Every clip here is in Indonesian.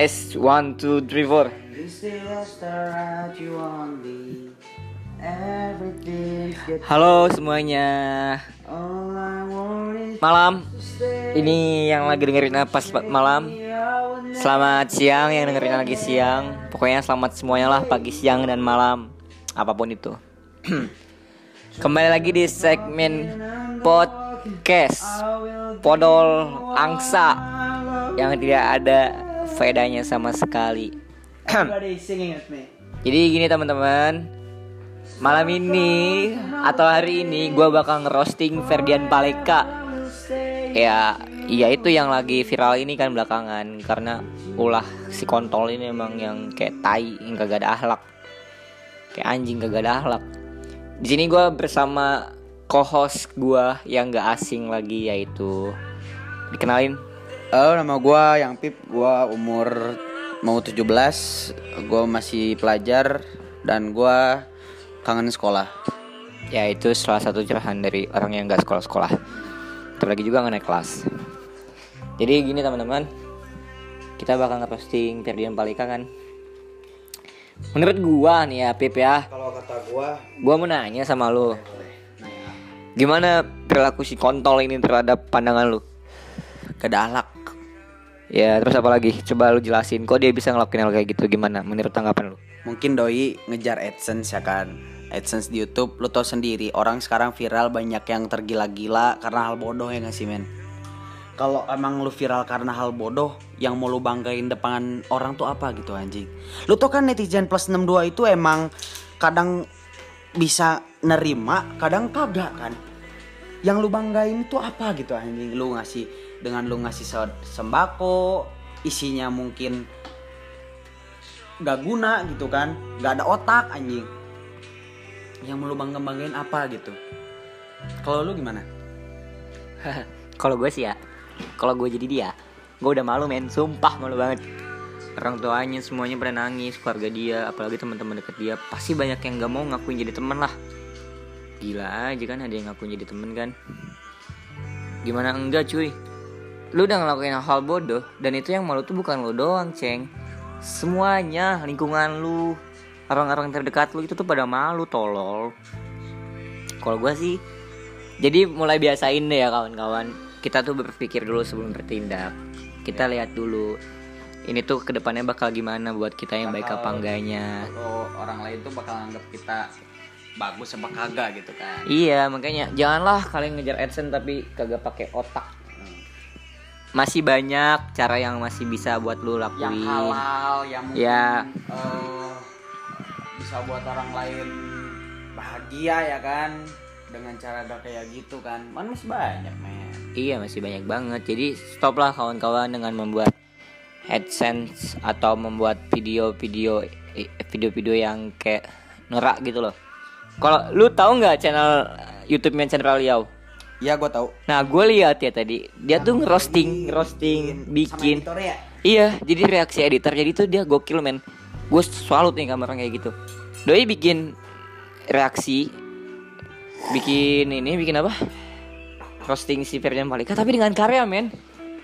Tes one two three four. Halo semuanya. Malam. Ini yang lagi dengerin apa malam. Selamat siang yang dengerin lagi siang. Pokoknya selamat semuanya lah pagi, siang dan malam. Apa pun itu. Kembali lagi di segmen podcast Podol Angsa yang tidak ada faedahnya sama sekali. Jadi gini teman-teman, malam ini atau hari ini gue bakal ngerosting Ferdian Paleka. Ya, iya itu yang lagi viral ini kan belakangan karena ulah si kontol ini emang yang kayak tai yang gak ada akhlak, kayak anjing gak ada akhlak. Di sini gue bersama co-host gue yang gak asing lagi yaitu dikenalin. Oh, nama gue yang Pip, gue umur mau 17, gue masih pelajar dan gue kangen sekolah. Ya itu salah satu cerahan dari orang yang gak sekolah-sekolah. Terlagi juga nggak naik kelas. Jadi gini teman-teman, kita bakal ngeposting Ferdian Palika kan. Menurut gua nih ya Pip ya, Kalau kata gue, gua mau nanya sama lu. Gimana perilaku si kontol ini terhadap pandangan lu? gak ada alak. Ya terus apa lagi? Coba lu jelasin kok dia bisa ngelakuin hal kayak gitu gimana? Menurut tanggapan lu? Mungkin doi ngejar AdSense ya kan. AdSense di YouTube, lu tau sendiri orang sekarang viral banyak yang tergila-gila karena hal bodoh ya gak sih men? Kalau emang lu viral karena hal bodoh yang mau lu banggain depan orang tuh apa gitu anjing. Lu tau kan netizen plus 62 itu emang kadang bisa nerima, kadang kagak kan. Yang lu banggain itu apa gitu anjing. Lu ngasih dengan lu ngasih se- sembako, isinya mungkin gak guna gitu kan gak ada otak anjing yang lu bangga banggain apa gitu kalau lu gimana kalau gue sih ya, kalau gue jadi dia, gue udah malu men, sumpah malu banget. Orang tuanya semuanya pada nangis, keluarga dia, apalagi teman-teman deket dia, pasti banyak yang gak mau ngakuin jadi temen lah. Gila aja kan ada yang ngakuin jadi temen kan. Gimana enggak cuy? Lu udah ngelakuin hal bodoh dan itu yang malu tuh bukan lu doang, ceng. Semuanya, lingkungan lu, orang-orang terdekat lu itu tuh pada malu tolol. Kalau gue sih jadi mulai biasain deh ya kawan-kawan. Kita tuh berpikir dulu sebelum bertindak. Kita lihat dulu. Ini tuh ke depannya bakal gimana buat kita yang baik apa enggaknya. atau orang lain tuh bakal anggap kita bagus apa kagak gitu kan Iya makanya janganlah kalian ngejar AdSense tapi kagak pakai otak. Masih banyak cara yang masih bisa buat lu yang lakuin. halal yang mungkin Ya. eh, bisa buat orang lain bahagia ya kan dengan cara gak kayak gitu kan man masih banyak men Iya masih banyak banget. Jadi stoplah kawan-kawan dengan membuat AdSense atau membuat video-video eh, video-video yang kayak norak gitu loh. Kalau lu tahu nggak channel eh, YouTube-nya Chandra Liao? ya gue tahu Nah gue lihat ya tadi dia tuh ngerosting, ngerosting, bikin. sama ya Iya, jadi reaksi editor jadi tuh dia gokil men. Gue salut nih orang kayak gitu. Doi bikin reaksi, bikin ini, bikin apa? Roasting si Ferdian Palika, tapi dengan karya men.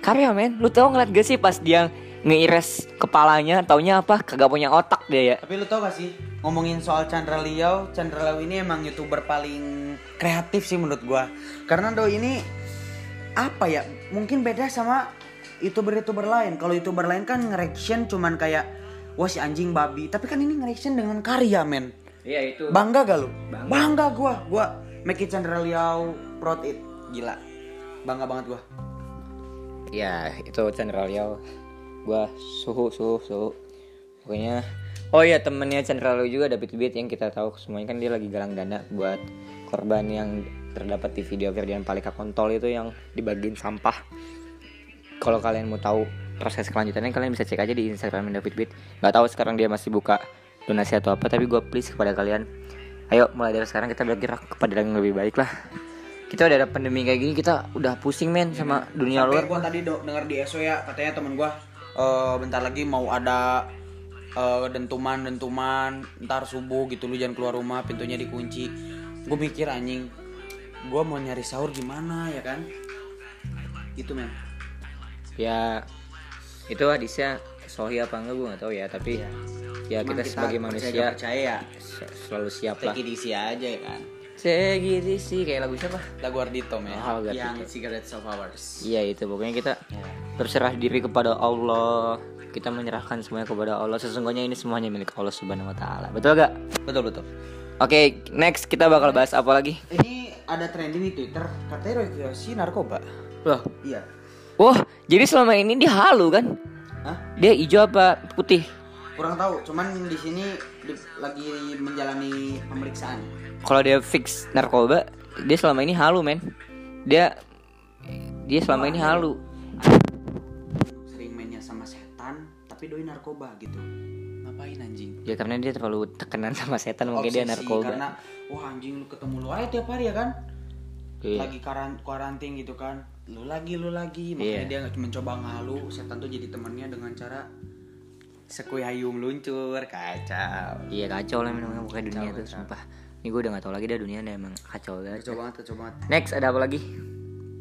Karya men. Lu tau ngeliat gak sih pas dia ngeires kepalanya, taunya apa? Kagak punya otak dia ya. Tapi lu tau gak sih ngomongin soal Chandra Liao, Chandra Liao ini emang youtuber paling kreatif sih menurut gua. Karena do ini apa ya? Mungkin beda sama youtuber-youtuber lain. Kalau youtuber lain kan nge-reaction cuman kayak wah si anjing babi. Tapi kan ini nge-reaction dengan karya men. Iya itu. Bangga gak lu? Bangga. Bangga gua. Gua make it Chandra Liao proud it. Gila. Bangga banget gua. Ya itu Chandra Liao Gua suhu suhu suhu. Pokoknya Oh iya temennya Chandra Liao juga David Beat yang kita tahu semuanya kan dia lagi galang dana Buat korban yang terdapat di video Ferdian Palika kontol itu yang dibagiin sampah. Kalau kalian mau tahu proses kelanjutannya kalian bisa cek aja di Instagram David Beat. Gak tahu sekarang dia masih buka donasi atau apa Tapi gue please kepada kalian Ayo mulai dari sekarang kita bergerak kepada yang lebih baik lah. Kita udah ada pandemi kayak gini kita udah pusing men sama dunia luar. gua tadi do- denger di SO ya katanya temen gua eh, bentar lagi mau ada eh, dentuman-dentuman ntar subuh gitu lu jangan keluar rumah pintunya dikunci. Gue mikir anjing gue mau nyari sahur gimana ya kan? Gitu men ya itu hadisnya sohi apa enggak gue nggak tahu ya tapi Iya. ya Cuman kita, sebagai percaya manusia percaya ya. se- selalu siap lah. Easy aja ya kan? Segini sih kayak lagu siapa? Lagu Ardito men Oh, yang cigarettes of ours. Iya itu. Pokoknya kita Ya. Berserah diri kepada Allah. Kita menyerahkan semuanya kepada Allah. Sesungguhnya ini semuanya milik Allah subhanahu wa taala. Betul gak? Betul betul. Oke next kita bakal bahas apa lagi? Ini ada trending di Twitter. Katanya Kiyoshi narkoba. Loh? Iya. Wah jadi selama ini dia halu kan? Hah? dia hijau apa putih? Kurang tahu cuman di sini lagi menjalani pemeriksaan. Kalau dia fix narkoba dia selama ini halu men. Dia dia selama ini halu tapi doi narkoba gitu. Ngapain anjing? Ya karena dia terlalu tekenan sama setan mungkin dia Obsesi, narkoba. karena wah anjing lu ketemu lu aja tiap hari ya kan? Iya. lagi karan karantin gitu kan. Lu lagi lu lagi. Makanya Iya. dia nggak mencoba ngalu setan tuh jadi temennya dengan cara sekui hayung luncur kacau. Iya kacau lah memang pokoknya dunia tuh sumpah. Ini gue udah gak tau lagi dah dunia emang kacau banget. Kacau banget kacau banget. Next ada apa lagi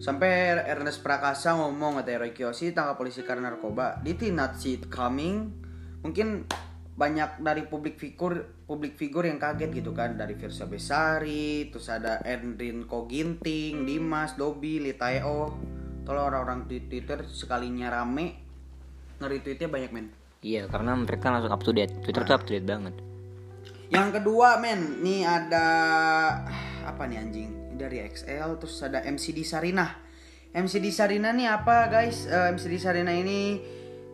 sampai Ernest Prakasa ngomong katanya Roy Kiyoshi tangkap polisi karena narkoba. Did not see it coming mungkin banyak dari publik figur publik figur yang kaget gitu kan. Dari Virsa Besari terus ada Endrin Koginting Dimas Dobi Litaeo kalau orang-orang di Twitter sekalinya rame nge-retweetnya banyak men. Iya karena mereka langsung up to date. Twitter tuh up to date banget. Yang kedua men nih ada apa nih anjing dari XL terus ada MCD Sarinah MCD Sarinah nih apa guys? Eh, MCD Sarinah ini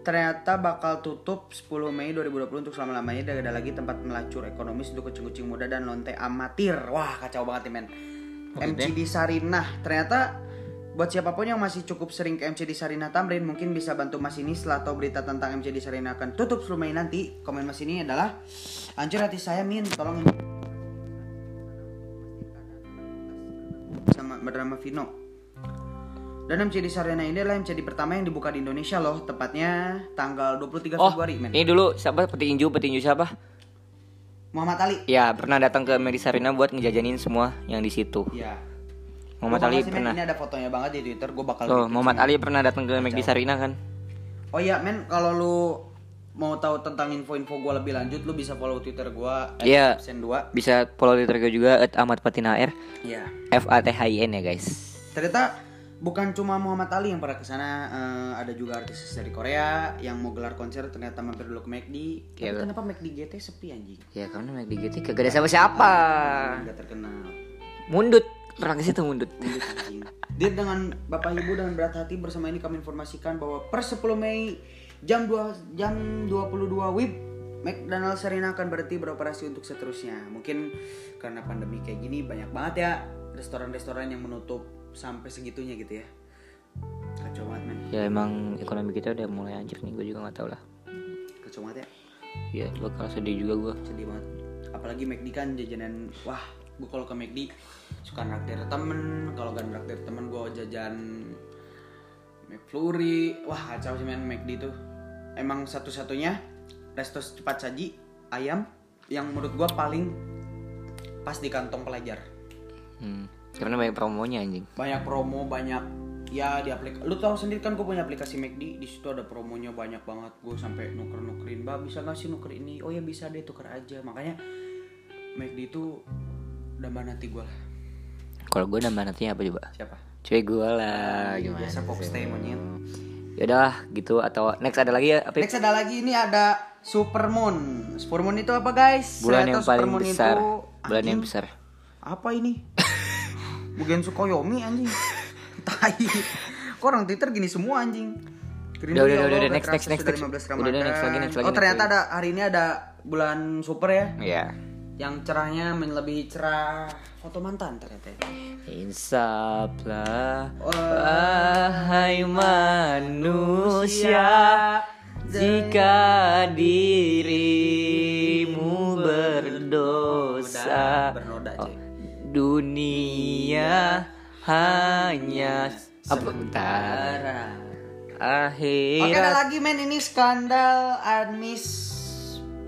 ternyata bakal tutup 10 Mei 2020 untuk selama-lamanya. Dan ada lagi tempat melacur ekonomis untuk kucing-kucing muda dan lonte amatir. Wah kacau banget nih men. MCD Sarinah ternyata buat siapa pun yang masih cukup sering ke MCD Sarinah Tamrin mungkin bisa bantu Mas ini setelah tahu berita tentang MCD Sarinah akan tutup 10 Mei nanti. Komen Mas ini adalah Anjir hati saya Min. Tolong bernama Vino. Dan MCD Sarina ini adalah MCD pertama yang dibuka di Indonesia loh tepatnya tanggal 23 oh Februari men. ini dulu siapa? Petinju petinju siapa? Muhammad Ali. Ya pernah datang ke Medisarina buat ngejajanin semua yang di situ. Ya. Muhammad Ali sih, pernah. ini ada fotonya banget di Twitter gue bakal retweet Muhammad. Ali pernah datang ke McD Sarina kan? Oh iya men kalau lu mau tahu tentang info-info gue lebih lanjut lu bisa follow Twitter gue Iya. Sen 2 bisa follow Twitter gue juga at Ahmad Patina R Iya F A T H I N ya guys Ternyata bukan cuma Muhammad Ali yang pernah ke sana, eh, ada juga artis dari Korea yang mau gelar konser ternyata mampir dulu ke McD. Tapi Iya, kenapa McD GT sepi anjing? ya karena McD GT kagak ada siapa-siapa Enggak terkenal. mundut pernah ke situ mundut anjing. Dia dengan Bapak Ibu dengan berat hati bersama ini kami informasikan bahwa per 10 Mei jam 2 jam 22 WIB McDonald's Arena akan berhenti beroperasi untuk seterusnya. Mungkin karena pandemi kayak gini banyak banget ya restoran-restoran yang menutup sampai segitunya gitu ya. Kacau banget men. ya emang ekonomi kita udah mulai anjir nih gue juga nggak tahu lah Kacau banget ya. ya bakal sedih juga gue Sedih banget. Apalagi McD kan jajanan wah gue kalau ke McD suka naktir temen kalau gak naktir temen gue jajan McFlurry wah kacau sih men McD tuh emang satu-satunya resto cepat saji ayam yang menurut gue paling pas di kantong pelajar. Hmm. karena banyak promonya anjing. Banyak promo banyak ya di aplikasi lu tahu sendiri kan gue punya aplikasi McD di situ ada promonya banyak banget gue sampai nuker nukerin mbak bisa nggak sih nuker ini? Oh ya bisa deh tuker aja. Makanya McD itu dambah nanti gue lah. Kalau gue nambah nantinya apa coba? Siapa? Cuy gue lah gimana biasa pop stay monyet ya udah gitu. Atau next ada lagi ya apa next ada lagi ini ada Supermoon Supermoon itu apa guys? Bulan yang Ternyata paling Supermoon besar. Itu, bulan yang anjing, besar. Apa ini? Mugen Sukoyomi anjing. Tai. Kok orang Twitter gini semua anjing? Keren Udah, udah, udah, udah, next, next, next, next. 15 Udah, next lagi, next lagi, oh ternyata ada hari ini ada bulan super ya? Ya yang cerahnya melebihi cerah. Foto mantan ternyata ya. insaplah Wahai manusia jika dirimu berdosa bernoda cuy. dunia hanya apa bentar Oke ada akhirat lagi men. Ini skandal admis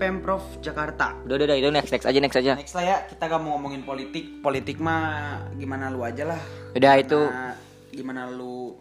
Pemprov Jakarta. udah udah udah, itu next next aja next aja Next lah ya kita gak mau ngomongin politik. Politik mah gimana lu aja lah. udah itu Nah, gimana lu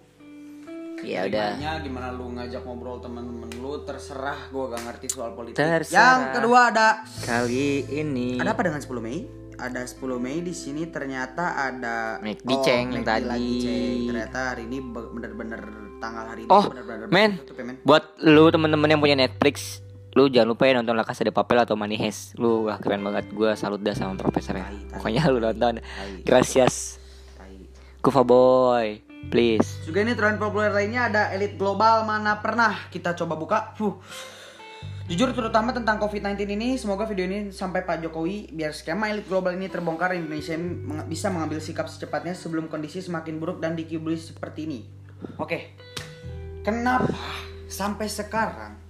Ya udah. Gimana lu ngajak ngobrol temen-temen lu terserah gue gak ngerti soal politik. Terserah. Yang kedua ada Kali ini ada apa dengan 10 Mei? Ada 10 Mei di sini ternyata ada McD Ceng yang McD tadi. lagi, Ceng. Ternyata hari ini be- bener-bener tanggal hari ini Oh, bener-bener men. tutup ya, men. Buat lu temen-temen yang punya Netflix, lu jangan lupa ya nonton La Casa de Papel atau Money Heist. Lu wah keren banget. Gua salut dah sama profesornya. Pokoknya lu nonton. Gracias. Kufa boy, please. Juga ini tren populer lainnya ada elit global mana pernah kita coba buka. Fuh. Jujur terutama tentang COVID-19 ini, semoga video ini sampai Pak Jokowi biar skema elit global ini terbongkar Indonesia bisa mengambil sikap secepatnya sebelum kondisi semakin buruk dan dikibuli seperti ini. Oke. Kenapa sampai sekarang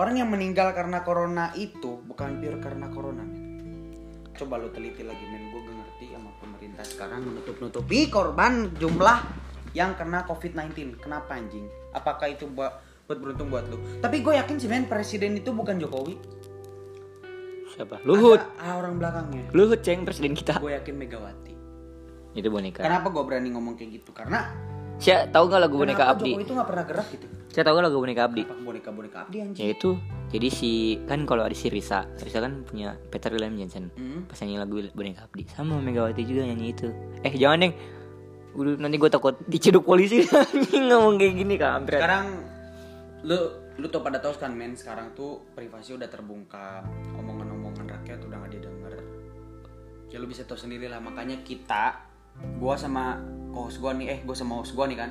orang yang meninggal karena corona itu bukan pure karena corona, men? Coba lu teliti lagi, men. Gue gak ngerti sama pemerintah sekarang menutup-nutupi korban jumlah yang kena COVID-19. Kenapa anjing? Apakah itu buat buat beruntung buat lu? Tapi gue yakin sih, men, presiden itu bukan Jokowi. Siapa? Luhut. Ada orang belakangnya. Luhut ceng presiden kita. Gue yakin Megawati. Itu boneka. Kenapa gue berani ngomong kayak gitu? Karena Saya tahu gak lagu boneka kenapa Abdi? Jokowi itu gak pernah gerak gitu. Saya tahu gak lagu boneka Abdi? Apa boneka-boneka Abdi anjing? Ya itu. Jadi si kan kalau ada si Risa, Risa kan punya Peter William Jensen. Hmm. Pas nyanyi lagu boneka Abdi sama Megawati juga nyanyi itu. Eh jangan deng. Udah nanti gue takut diciduk polisi ngomong kayak gini kampret. Sekarang lu lu tuh pada tahu kan men sekarang tuh privasi udah terbongkar omongan-omongan rakyat udah gak didengar ya lu bisa tahu sendiri lah makanya kita gua sama host gua nih eh gua sama host gua nih kan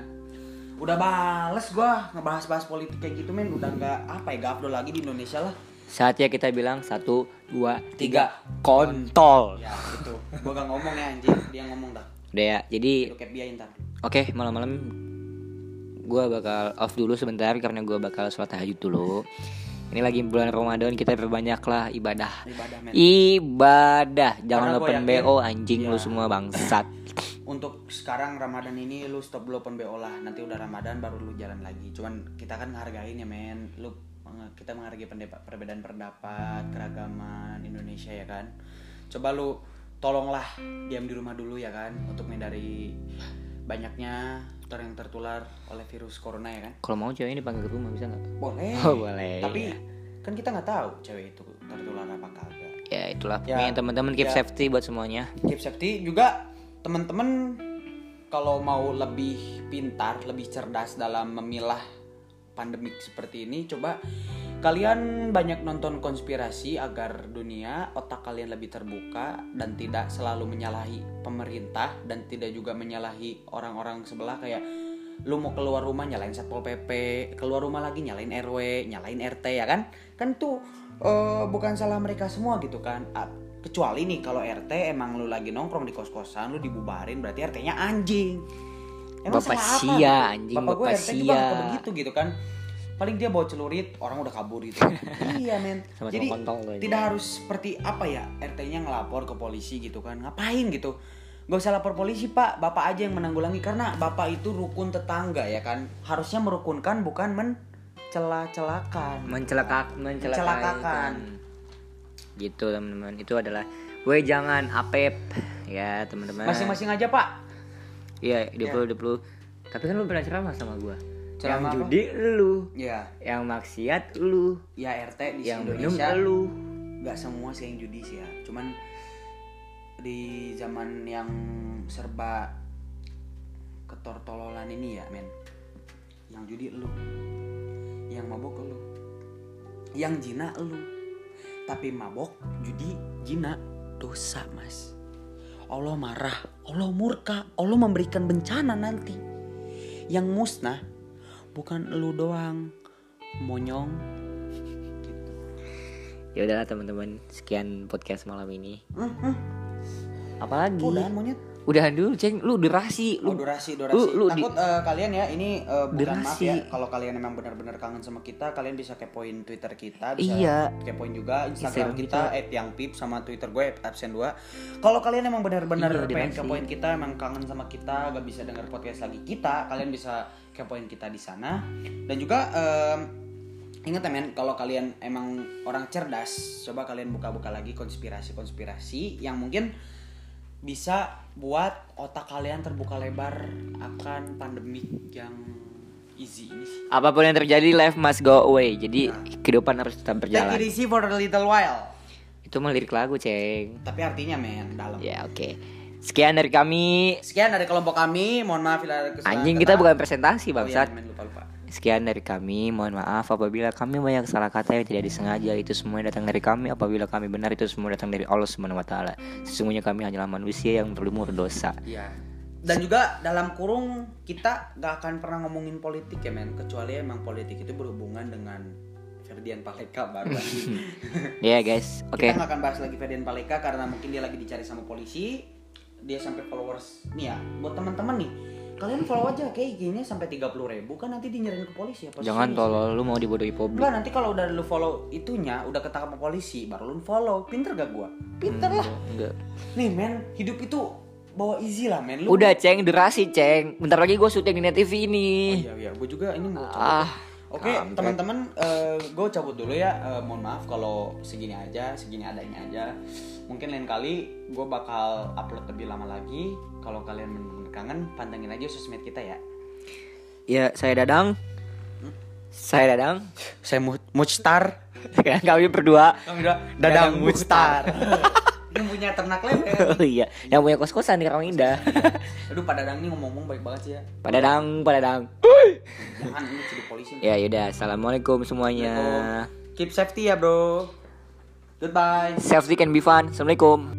udah bales gua ngebahas-bahas politik kayak gitu men udah nggak apa ya gak upload lagi di Indonesia lah Saatnya kita bilang satu, dua, Tiga. tiga, kontol. ya gitu gua gak ngomong ya anjing dia ngomong dah Udah ya. Jadi Oke, malam-malam gua bakal off dulu sebentar karena gua bakal sholat tahajud dulu. Ini lagi bulan Ramadan kita perbanyaklah ibadah. ibadah men Ibadah, jangan Karena open yakin- BO anjing Iya. lu semua bangsat. untuk sekarang Ramadan ini lu stop dulu open BO lah nanti udah Ramadan baru lu jalan lagi cuman kita kan ngehargain ya men lu kita menghargai perbedaan pendapat keragaman Indonesia ya kan coba lu tolonglah diam di rumah dulu ya kan untuk menghindari banyaknya ter yang tertular oleh virus corona ya kan Kalau mau cewek ini dipanggil ke rumah bisa nggak? boleh Oh, boleh. tapi kan kita nggak tahu cewek itu tertular apa kagak Ya itulah. Ya, teman-teman keep ya. safety buat semuanya. keep safety juga teman-teman kalau mau lebih pintar, lebih cerdas dalam memilah pandemik seperti ini, coba kalian banyak nonton konspirasi agar dunia otak kalian lebih terbuka dan tidak selalu menyalahi pemerintah dan tidak juga menyalahi orang-orang sebelah kayak lu mau keluar rumah nyalain satpol pp keluar rumah lagi nyalain rw nyalain rt ya kan? Kan tuh eh, bukan salah mereka semua gitu kan kecuali nih kalau rt emang lu lagi nongkrong di kos kosan lu dibubarin berarti rt-nya anjing Bapak salah apa sia, gitu? anjing, bapak gue bapak rt juga sia. begitu gitu kan paling dia bawa celurit orang udah kabur gitu iya men Sama-sama jadi tidak harus seperti apa ya rt-nya ngelapor ke polisi gitu kan ngapain gitu Gak usah lapor polisi pak, bapak aja yang menanggulangi karena bapak itu rukun tetangga ya kan harusnya merukunkan bukan mencela-celakan. Mencelakak, mencelakakan. Mencelakakan. Gitu teman-teman. Itu adalah gue jangan apep ya teman-teman. Masing-masing aja pak. Iya, 20 20. Tapi kan lu pernah ceramah sama gua. Yang Ceramah apa? judi lu, Ya, yang maksiat lu, ya RT di yang Indonesia lu. nggak semua sih yang judi sih ya. Cuman di zaman yang serba ketortololan ini ya men, yang judi lu, yang mabok lu, yang jina lu. Tapi mabok, judi, jina dosa mas. Allah marah, Allah murka, Allah memberikan bencana nanti. Yang musnah bukan lu doang, monyong. Gitu. Ya udahlah teman-teman, sekian podcast malam ini. Hmm, hmm. Apalagi? Udahan monyet. Udahan dulu, Ceng. Lu durasi, Oh lu. durasi durasi. lu- lu di- Takut eh, kalian ya ini eh, bukan maaf Durasi. ya kalau kalian memang benar-benar kangen sama kita, kalian bisa kepoin Twitter kita, bisa Iya. kepoin juga Instagram Instagram kita @yangpip sama Twitter gue @absen2. Kalau kalian emang benar-benar Iya, pengen durasi. kepoin kita, emang kangen sama kita, gak bisa denger podcast lagi kita, kalian bisa kepoin kita di sana. Dan juga em, Ingat ya men, kalau kalian emang orang cerdas, coba kalian buka-buka lagi konspirasi-konspirasi yang mungkin bisa buat otak kalian terbuka lebar akan pandemik yang easy ini sih. Apa pun yang terjadi, life must go away. Jadi kehidupan harus tetap Take it berjalan. easy for a little while. Itu mah lirik lagu, ceng. Tapi artinya men dalam. Ya oke. Sekian dari kami. Sekian dari kelompok kami. Mohon maaf bila ada kesalahan Anjing kita bukan presentasi Oh, iya, bangsat. men, lupa lupa. Sekian dari kami, mohon maaf apabila kami banyak salah kata yang tidak disengaja itu semua datang dari kami apabila kami benar itu semua datang dari Allah taala. Sesungguhnya kami hanyalah manusia yang berlumur dosa. Iya. Dan juga dalam kurung kita gak akan pernah ngomongin politik ya men kecuali emang politik itu berhubungan dengan Ferdian Paleka baru lagi. Ya guys, oke. Kita gak akan bahas lagi Ferdian Paleka karena mungkin dia lagi dicari sama polisi. Dia sampai followers nih ya buat teman-teman nih. Kalian follow aja kayak IG-nya sampai 30 ribu kan nanti dinyerin ke polisi ya. Jangan tolol lu mau dibodohi publik. Enggak nanti kalau udah lu follow itunya udah ketangkap sama polisi baru lu follow. Pinter gak gua? Pinter lah. Enggak. Nih men, hidup itu bawa easy lah men. Lu Udah ceng, durasi ceng. Bentar lagi gue syuting di Net TV Oh, ini. iya iya, gue juga ini mau. Ah, Oke, kampret. teman-teman, gue cabut dulu ya. Eh, mohon maaf kalau segini aja, segini adanya aja. Mungkin lain kali gue bakal upload lebih lama lagi. Kalau kalian bener-bener kangen, pantengin aja sosmed kita ya. Ya, saya Dadang. Saya Dadang. Saya Mu- Muchtar. Sekarang kami berdua. Kami udah Dadang Dadang Muchtar. Ini punya ternak lele. Oh iya, yang punya kos-kosan di Karawang Indah. Aduh, Pak Dadang nih ngomong-ngomong baik banget sih ya. Pak Dadang, Pak Dadang. Jangan ini jadi polisi. Ya yaudah, assalamualaikum semuanya. Keep safety ya, bro. Goodbye. Safety can be fun. Assalamualaikum.